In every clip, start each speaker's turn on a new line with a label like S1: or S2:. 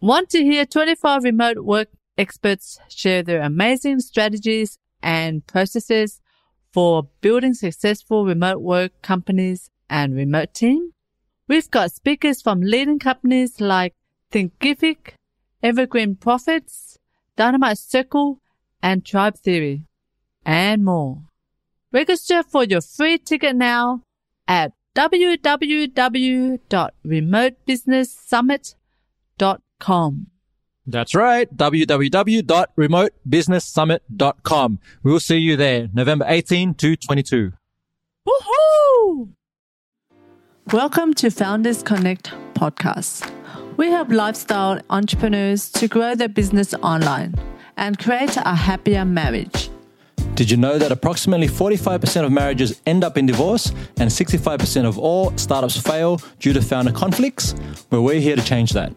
S1: Want to hear 25 remote work experts share their amazing strategies and processes for building successful remote work companies and remote team? We've got speakers from leading companies like Thinkific, Evergreen Profits, Dynamite Circle, and Tribe Theory, and more. Register for your free ticket now at www.remotebusinesssummit.com.
S2: That's right. www.remotebusinesssummit.com. We'll see you there, November 18 to 22.
S1: Woohoo! Welcome to Founders Connect podcast. We help lifestyle entrepreneurs to grow their business online and create a happier marriage.
S2: Did you know that approximately 45% of marriages end up in divorce and 65% of all startups fail due to founder conflicts? Well, we're here to change that.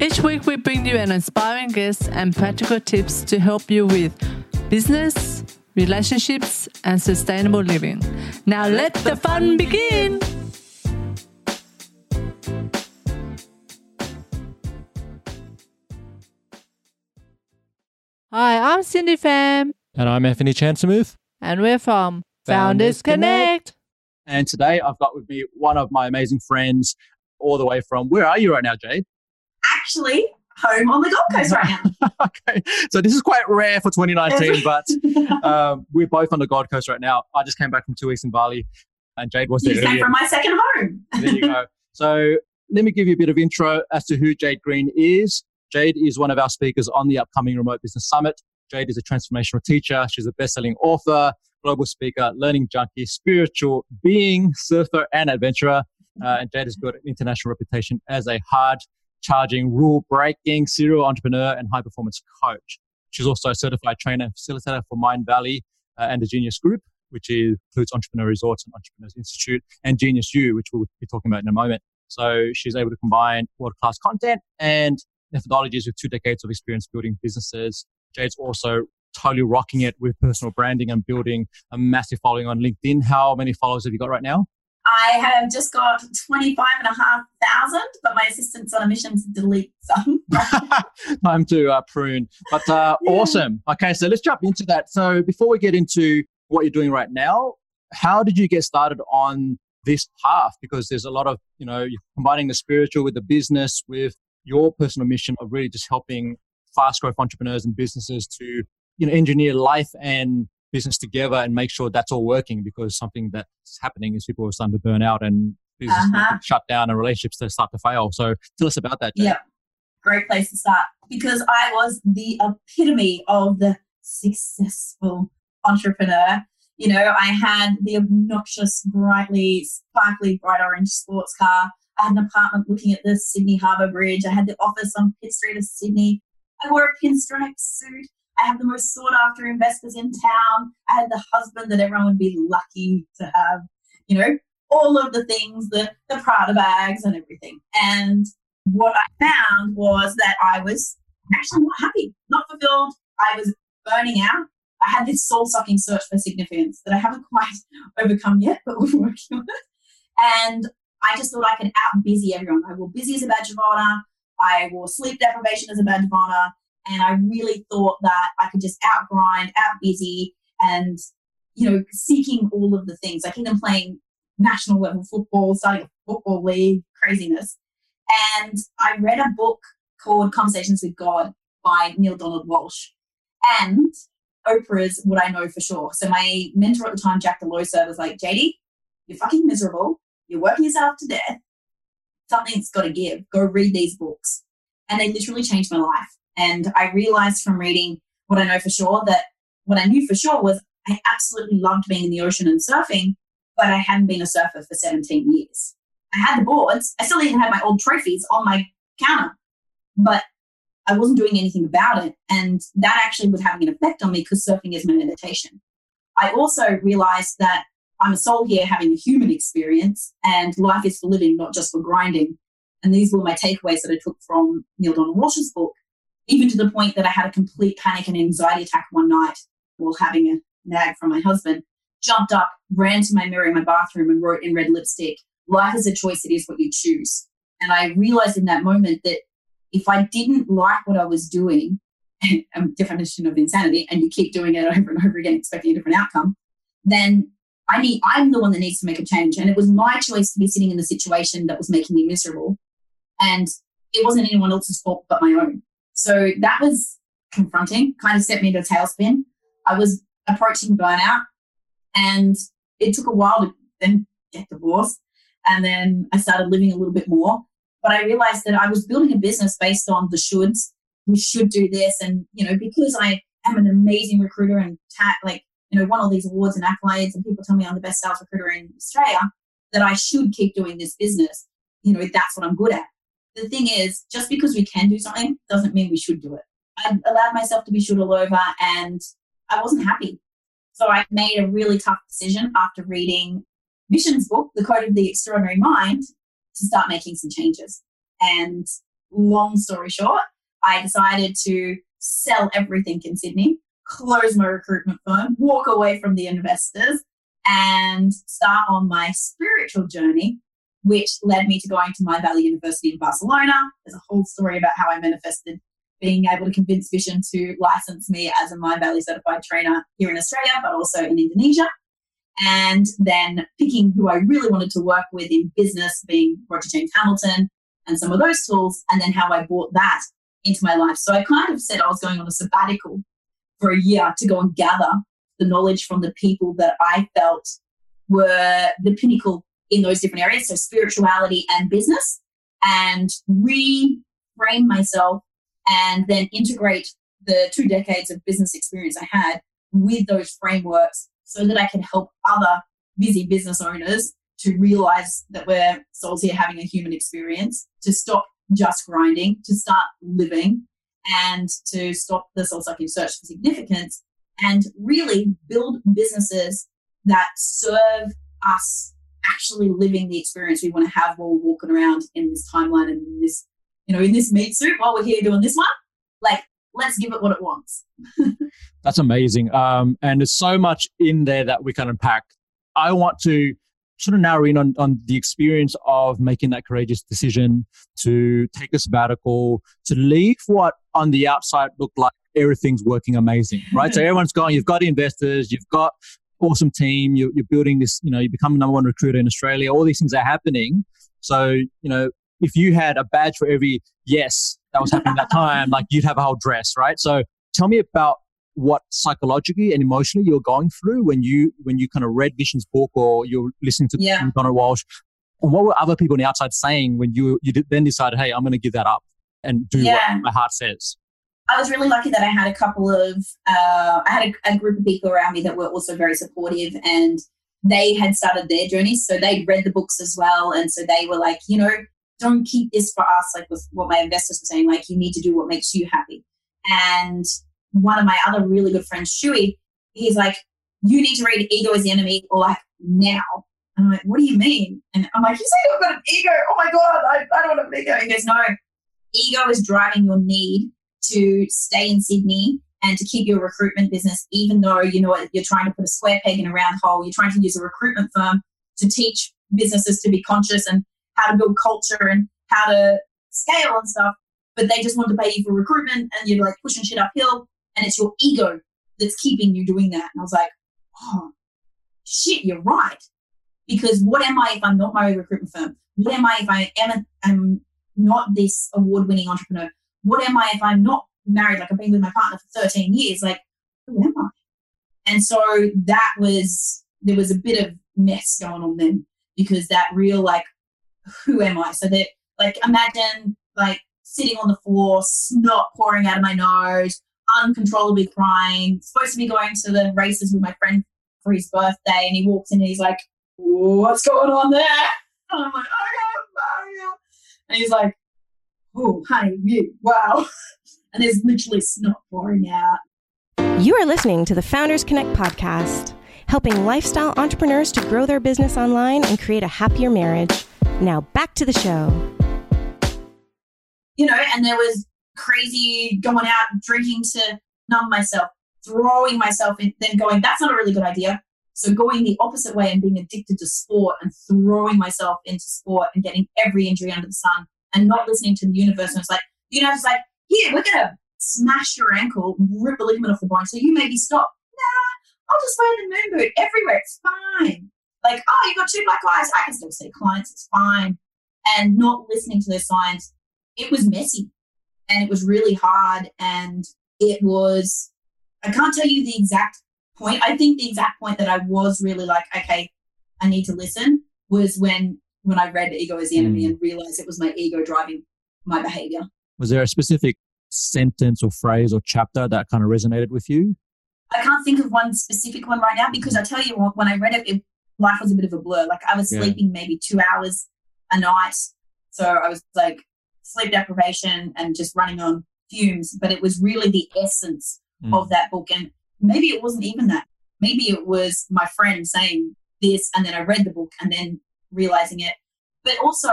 S1: Each week, we bring you an inspiring guest and practical tips to help you with business, relationships, and sustainable living. Now, let the fun begin! Hi, I'm Cindy Pham,
S2: And I'm Anthony Chansamuth.
S1: and we're from
S2: Founders
S1: Founders Connect.
S3: And today I've got with me one of my amazing friends, all the way from where are you right now, Jade?
S4: Actually home on the Gold Coast right now.
S3: okay, so this is quite rare for 2019, but um, we're both on the Gold Coast right now. I just came back from two weeks in Bali, and Jade was there
S4: you came from my second home.
S3: there you go. So let me give you a bit of intro as to who Jade Green is. Jade is one of our speakers on the upcoming Remote Business Summit. Jade is a transformational teacher. She's a best-selling author, global speaker, learning junkie, spiritual being, surfer, and adventurer. Uh, and Jade has built an international reputation as a hard-charging, rule-breaking serial entrepreneur and high-performance coach. She's also a certified trainer facilitator for Mindvalley uh, and the Genius Group, which includes Entrepreneur Resorts and Entrepreneurs Institute, and GeniusU, which we'll be talking about in a moment. So she's able to combine world-class content and methodologies with two decades of experience building businesses. Jade's also totally rocking it with personal branding and building a massive following on LinkedIn. How many followers have you got right now?
S4: I have just got 25 and a half thousand, but my assistant's on a mission to delete some.
S3: Time to uh, prune. But uh,
S4: Yeah.
S3: awesome. Okay, so let's jump into that. So before we get into what you're doing right now, how did you get started on this path? Because there's a lot of, you know, you're combining the spiritual with the business, with your personal mission of really just helping fast growth entrepreneurs and businesses to, you know, engineer life and business together and make sure that's all working because something that's happening is people are starting to burn out and business
S4: Uh-huh.
S3: shut down and relationships that start to fail. So tell us about that. Jade.
S4: Yep. Great place to start because I was the epitome of the successful entrepreneur. You know, I had the obnoxious, brightly, sparkly, bright orange sports car. I had an apartment looking at the Sydney Harbour Bridge. I had the office on Pitt Street of Sydney. I wore a pinstripe suit. I had the most sought after investors in town. I had the husband that everyone would be lucky to have. You know, all of the things, the, the Prada bags and everything. And what I found was that I was actually not happy, not fulfilled. I was burning out. I had this soul sucking search for significance that I haven't quite overcome yet, but we're working on it. And I just thought I could out busy everyone. I wore busy as a badge of honor. I wore sleep deprivation as a badge of honor. And I really thought that I could just out grind, out busy, and, you know, seeking all of the things. Like even playing national level football, starting a football league, craziness. And I read a book called Conversations with God by Neale Donald Walsch. And Oprah's What I Know for Sure. So my mentor at the time, Jack Delosa, was like, JD, you're fucking miserable. You're working yourself to death. Something's got to give. Go read these books. And they literally changed my life. And I realized from reading What I Know for Sure that what I knew for sure was I absolutely loved being in the ocean and surfing, but I hadn't been a surfer for 17 years. I had the boards. I still even had my old trophies on my counter, but I wasn't doing anything about it. And that actually was having an effect on me because surfing is my meditation. I also realized that I'm a soul here having a human experience and life is for living, not just for grinding. And these were my takeaways that I took from Neale Donald Walsch's book, even to the point that I had a complete panic and anxiety attack one night while having a nag from my husband. Jumped up, ran to my mirror in my bathroom and wrote in red lipstick, Life is a choice, it is what you choose. And I realized in that moment that if I didn't like what I was doing, a definition of insanity, and you keep doing it over and over again, expecting a different outcome, then I need I'm the one that needs to make a change. And it was my choice to be sitting in the situation that was making me miserable. And it wasn't anyone else's fault but my own. So that was confronting, kind of set me into a tailspin. I was approaching burnout and it took a while to then get divorced. And then I started living a little bit more. But I realized that I was building a business based on the shoulds. We should do this. And, you know, because I am an amazing recruiter and ta- like, you know, won all these awards and accolades, and people tell me I'm the best sales recruiter in Australia, that I should keep doing this business. You know, that's what I'm good at. The thing is, just because we can do something doesn't mean we should do it. I allowed myself to be should all over and I wasn't happy. So I made a really tough decision after reading Vishen's book, The Code of the Extraordinary Mind, to start making some changes. And long story short, I decided to sell everything in Sydney, close my recruitment firm, walk away from the investors, and start on my spiritual journey, which led me to going to Mindvalley University in Barcelona. There's a whole story about how I manifested being able to convince Vishen to license me as a Mindvalley certified trainer here in Australia, but also in Indonesia. And then picking who I really wanted to work with in business, being Roger James Hamilton and some of those tools, and then how I brought that into my life. So I kind of said I was going on a sabbatical for a year to go and gather the knowledge from the people that I felt were the pinnacle in those different areas, so spirituality and business, and reframe myself and then integrate the two decades of business experience I had with those frameworks so that I can help other busy business owners to realize that we're souls here having a human experience, to stop just grinding, to start living, and to stop the soul sucking search for significance, and really build businesses that serve us actually living the experience we want to have while we're walking around in this timeline and in this you know, in this meat suit while we're here doing this one. Like, let's give it what it wants.
S3: That's amazing. Um, and there's so much in there that we can unpack. I want to sort of narrow in on, on the experience of making that courageous decision to take a sabbatical, to leave what on the outside looked like everything's working amazing, right? so everyone's going, you've got investors, you've got awesome team, you're, you're building this, you know, you become the number one recruiter in Australia, all these things are happening. So, you know, if you had a badge for every yes that was happening that time, like you'd have a whole dress, right? So tell me about what psychologically and emotionally you're going through when you when you kind of read Vishen's book or you're listening to
S4: yeah.
S3: Donald Walsch. And what were other people on the outside saying when you you then decided, hey, I'm going to give that up and do yeah. what my heart says?
S4: I was really lucky that I had a couple of uh, I had a, a, group of people around me that were also very supportive and they had started their journeys, so they'd read the books as well, and so they were like, you know, don't keep this for us, like with what my investors were saying, like you need to do what makes you happy. And one of my other really good friends, Shui, he's like, you need to read Ego is the Enemy or like now. And I'm like, what do you mean? And I'm like, you say I've got an ego. Oh my God, I, I don't have an ego. He goes, no, ego is driving your need to stay in Sydney and to keep your recruitment business, even though you know you're trying to put a square peg in a round hole. You're trying to use a recruitment firm to teach businesses to be conscious and how to build culture and how to scale and stuff. But they just want to pay you for recruitment and you're like pushing shit uphill and it's your ego that's keeping you doing that. And I was like, oh, shit, you're right. Because what am I if I'm not my recruitment firm? What am I if I am, am not this award winning entrepreneur? What am I if I'm not married? Like I've been with my partner for 13 years. Like, who am I? And so that was, there was a bit of mess going on then because that real like who am I? So that like imagine like sitting on the floor, snot pouring out of my nose, uncontrollably crying, supposed to be going to the races with my friend for his birthday, and he walks in and he's like, What's going on there? And I'm like, Oh God, And he's like, Oh, honey, you, wow. And there's literally snot pouring out.
S5: You are listening to the Founders Connect podcast, helping lifestyle entrepreneurs to grow their business online and create a happier marriage. Now back to the show.
S4: You know, and there was crazy going out drinking to numb myself, throwing myself in, then going, that's not a really good idea. So going the opposite way and being addicted to sport and throwing myself into sport and getting every injury under the sun and not listening to the universe. And it's like, You know, it's like, here, we're going to smash your ankle, rip the ligament off the bone, so you maybe stop. Nah, I'll just wear the moon boot everywhere. It's fine. Like, oh, you've got two black eyes. I can still see clients. It's fine. And not listening to those signs, it was messy and it was really hard. And it was, I can't tell you the exact point. I think the exact point that I was really like, okay, I need to listen was when when I read Ego is the Enemy mm. and realized it was my ego driving my behavior.
S3: Was there a specific sentence or phrase or chapter that kind of resonated with you?
S4: I can't think of one specific one right now because I tell you what, when I read it, it life was a bit of a blur. Like I was yeah. sleeping maybe two hours a night. So I was like sleep deprivation and just running on fumes. But it was really the essence mm. of that book. And maybe it wasn't even that. Maybe it was my friend saying this, and then I read the book and then realizing it. But also,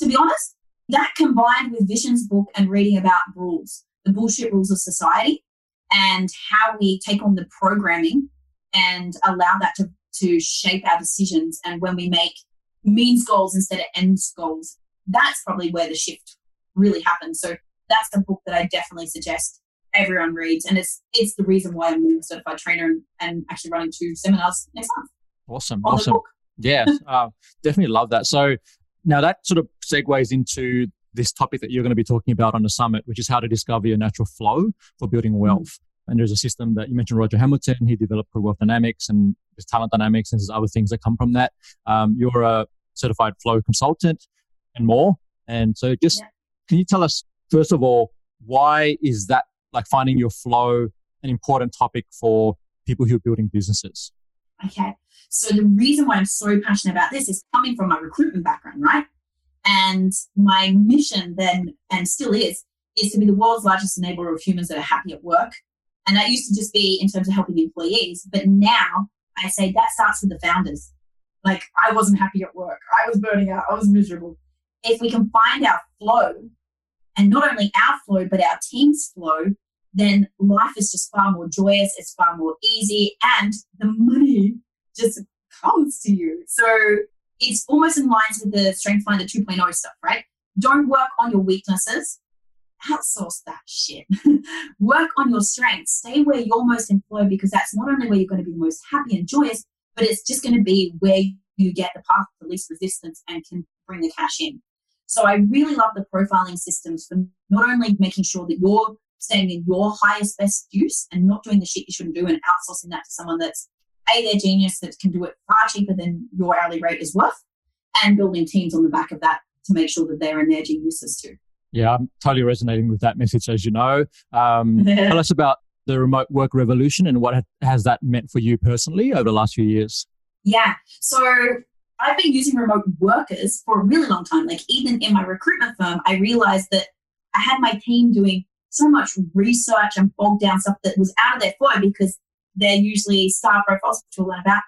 S4: to be honest, that combined with Vishen's book and reading about rules, the bullshit rules of society, and how we take on the programming and allow that to, to shape our decisions. And when we make means goals instead of ends goals, that's probably where the shift really happens. So that's the book that I definitely suggest everyone reads. And it's it's the reason why I'm a certified trainer and, and actually running two seminars next month.
S3: Awesome. Awesome. Yeah, uh, definitely love that. So now that sort of segues into this topic that you're going to be talking about on the summit, which is how to discover your natural flow for building mm-hmm. wealth. Mm-hmm. And there's a system that you mentioned, Roger Hamilton. He developed called Wealth Dynamics, and there's talent dynamics, and there's other things that come from that. Um, you're a certified flow consultant and more. And so, just yeah. can you tell us first of all why is that like finding your flow an important topic for people who are building businesses?
S4: Okay. So the reason why I'm so passionate about this is coming from my recruitment background, right? And my mission then, and still is, is to be the world's largest enabler of humans that are happy at work. And that used to just be in terms of helping employees. But now I say that starts with the founders. Like I wasn't happy at work. I was burning out. I was miserable. If we can find our flow and not only our flow, but our team's flow, then life is just far more joyous, it's far more easy, and the money just comes to you. So it's almost in lines with the Strength Finder 2.0 stuff, right? Don't work on your weaknesses, outsource that shit. work on your strengths, stay where you're most employed because that's not only where you're going to be most happy and joyous, but it's just going to be where you get the path of the least resistance and can bring the cash in. So I really love the profiling systems for not only making sure that you're staying in your highest best use and not doing the shit you shouldn't do and outsourcing that to someone that's a their genius that can do it far cheaper than your hourly rate is worth and building teams on the back of that to make sure that they're in their geniuses too.
S3: Yeah i'm totally resonating with that message as you know. Um, tell us about the remote work revolution and what has that meant for you personally over the last few years?
S4: Yeah so I've been using remote workers for a really long time. Like even in my recruitment firm, I realized that I had my team doing so much research and bogged down stuff that was out of their flow because they're usually star profiles, which we'll learn about,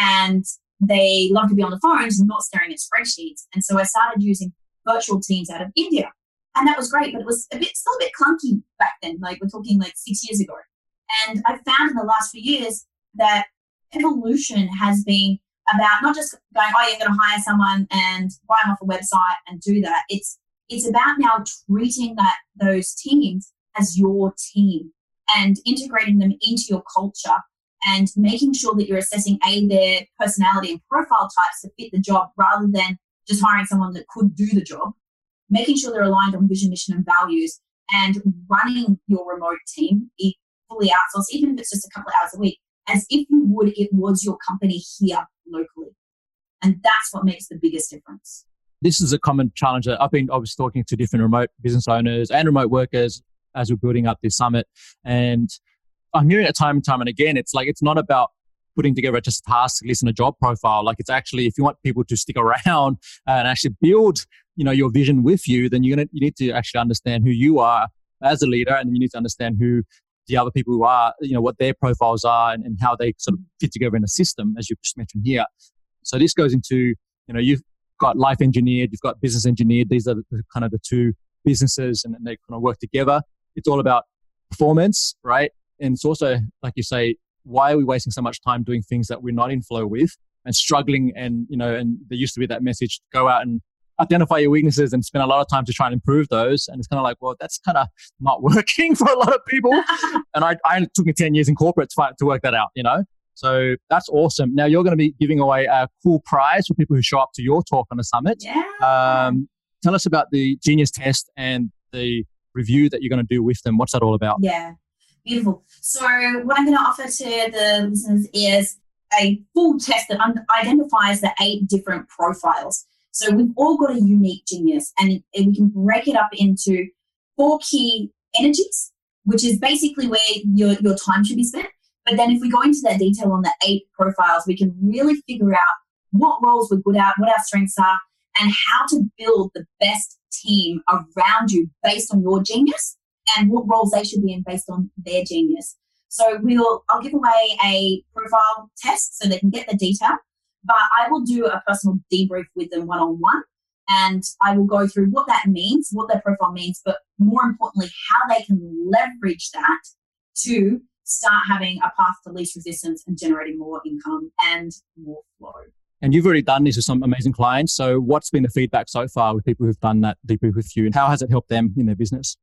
S4: and they love to be on the phones and not staring at spreadsheets. And so I started using virtual teams out of India. And that was great, but it was a bit still a bit clunky back then. Like we're talking like six years ago. And I found in the last few years that evolution has been about not just going, oh, you're going to hire someone and buy them off a website and do that. It's it's about now treating that those teams as your team and integrating them into your culture and making sure that you're assessing a their personality and profile types to fit the job rather than just hiring someone that could do the job. Making sure they're aligned on vision mission and values and running your remote team fully outsourced even if it's just a couple of hours a week as if you would it was your company here locally. And that's what makes the biggest difference
S3: this is a common challenge that I've been obviously talking to different remote business owners and remote workers as we're building up this summit. And I'm hearing it time and time and again. It's like it's not about putting together just a task list and a job profile. Like it's actually if you want people to stick around and actually build, you know, your vision with you, then you're gonna you need to actually understand who you are as a leader, and you need to understand who the other people who are, you know, what their profiles are and, and how they sort of fit together in a system, as you just mentioned here. So this goes into, you know, you've got life engineered, you've got business engineered. These are the, kind of the two businesses and they kind of work together. It's all about performance, right? And it's also, like you say, why are we wasting so much time doing things that we're not in flow with and struggling? And, you know, and there used to be that message go out and identify your weaknesses and spend a lot of time to try and improve those. And it's kind of like, well, that's kind of not working for a lot of people. and I, I took me 10 years in corporate to, find, to work that out, you know? So that's awesome. Now you're going to be giving away a cool prize for people who show up to your talk on the summit.
S4: Yeah.
S3: Um, tell us about the Genius test and the review that you're going to do with them. What's that all about?
S4: Yeah. Beautiful. So what I'm going to offer to the listeners is a full test that identifies the eight different profiles. So we've all got a unique genius, and we can break it up into four key energies, which is basically where your, your time should be spent. But then if we go into that detail on the eight profiles, we can really figure out what roles we're good at, what our strengths are, and how to build the best team around you based on your genius and what roles they should be in based on their genius. So we'll I'll give away a profile test so they can get the detail, but I will do a personal debrief with them one on one and I will go through what that means, what their profile means, but more importantly, how they can leverage that to start having a path to least resistance and generating more income and more flow.
S3: And you've already done this with some amazing clients. So, what's been the feedback so far with people who've done that debrief with you, and how has it helped them in their business?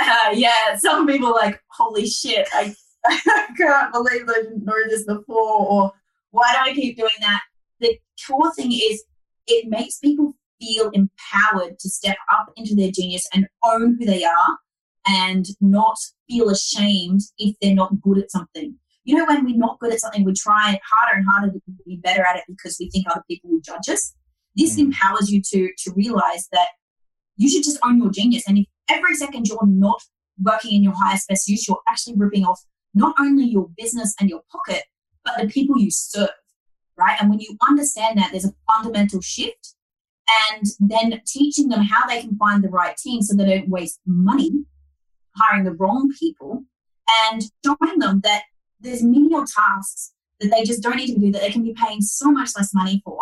S4: Uh, yeah, some people are like, holy shit, I, I can't believe I didn't know this before, or why do I keep doing that? The core thing is, it makes people feel empowered to step up into their genius and own who they are and not feel ashamed if they're not good at something. You know, when we're not good at something, we try harder and harder to be better at it because we think other people will judge us. This mm. empowers you to to realize that you should just own your genius. And if every second you're not working in your highest best use, you're actually ripping off not only your business and your pocket, but the people you serve, right? And when you understand that, there's a fundamental shift. And then teaching them how they can find the right team so they don't waste money hiring the wrong people and showing them that there's menial tasks that they just don't need to do that they can be paying so much less money for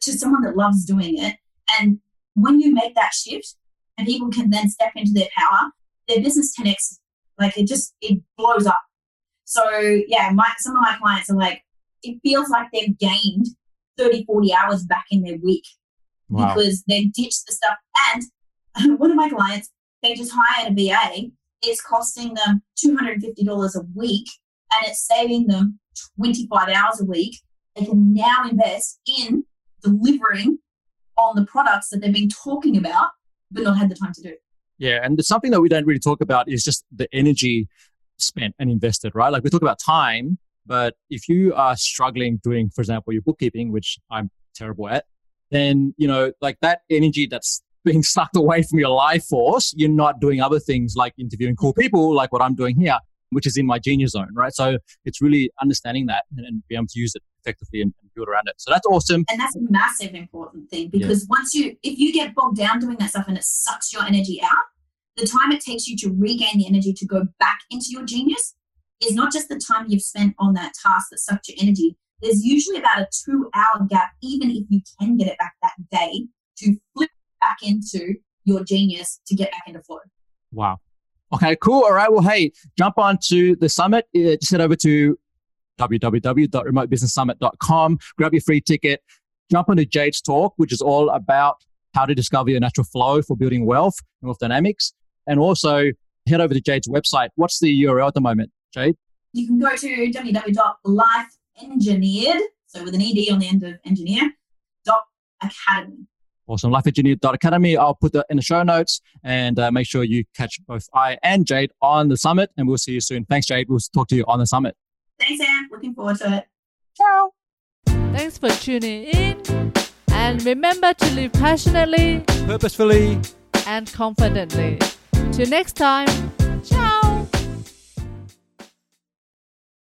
S4: to someone that loves doing it. And when you make that shift and people can then step into their power, their business 10x, like it just, it blows up. So yeah, my, some of my clients are like, it feels like they've gained 30, 40 hours back in their week wow. because they've ditched the stuff. And one of my clients, they just hired a VA. It's costing them $250 a week and it's saving them 25 hours a week. They can now invest in delivering on the products that they've been talking about, but not had the time to do.
S3: Yeah, and something that we don't really talk about is just the energy spent and invested, right? Like we talk about time, but if you are struggling doing, for example, your bookkeeping, which I'm terrible at, then you know, like that energy that's being sucked away from your life force, you're not doing other things like interviewing cool people, like what I'm doing here which is in my genius zone, right? So it's really understanding that and, and be able to use it effectively and, and, build around it. So that's awesome.
S4: And that's a massive important thing because yeah. once you, if you get bogged down doing that stuff and it sucks your energy out, the time it takes you to regain the energy to go back into your genius is not just the time you've spent on that task that sucked your energy. There's usually about a two hour gap, even if you can get it back that day, to flip back into your genius to get back into flow.
S3: Wow. Okay, cool. All right. Well, hey, jump on to the summit. Uh, just head over to www.remotebusinesssummit.com, grab your free ticket, jump onto Jade's talk, which is all about how to discover your natural flow for building wealth and wealth dynamics. And also head over to Jade's website. What's the URL at the moment, Jade?
S4: You can go to www.lifeengineered, so with an ED on the end of engineer, dot academy.
S3: Awesome. Lifeengineered.academy. I'll put that in the show notes and uh, make sure you catch both I and Jade on the summit. And we'll see you soon. Thanks, Jade. We'll talk to you on the summit.
S4: Thanks, Sam. Looking forward to it.
S1: Ciao. Thanks for tuning in. And remember to live passionately,
S2: purposefully,
S1: and confidently. Till next time.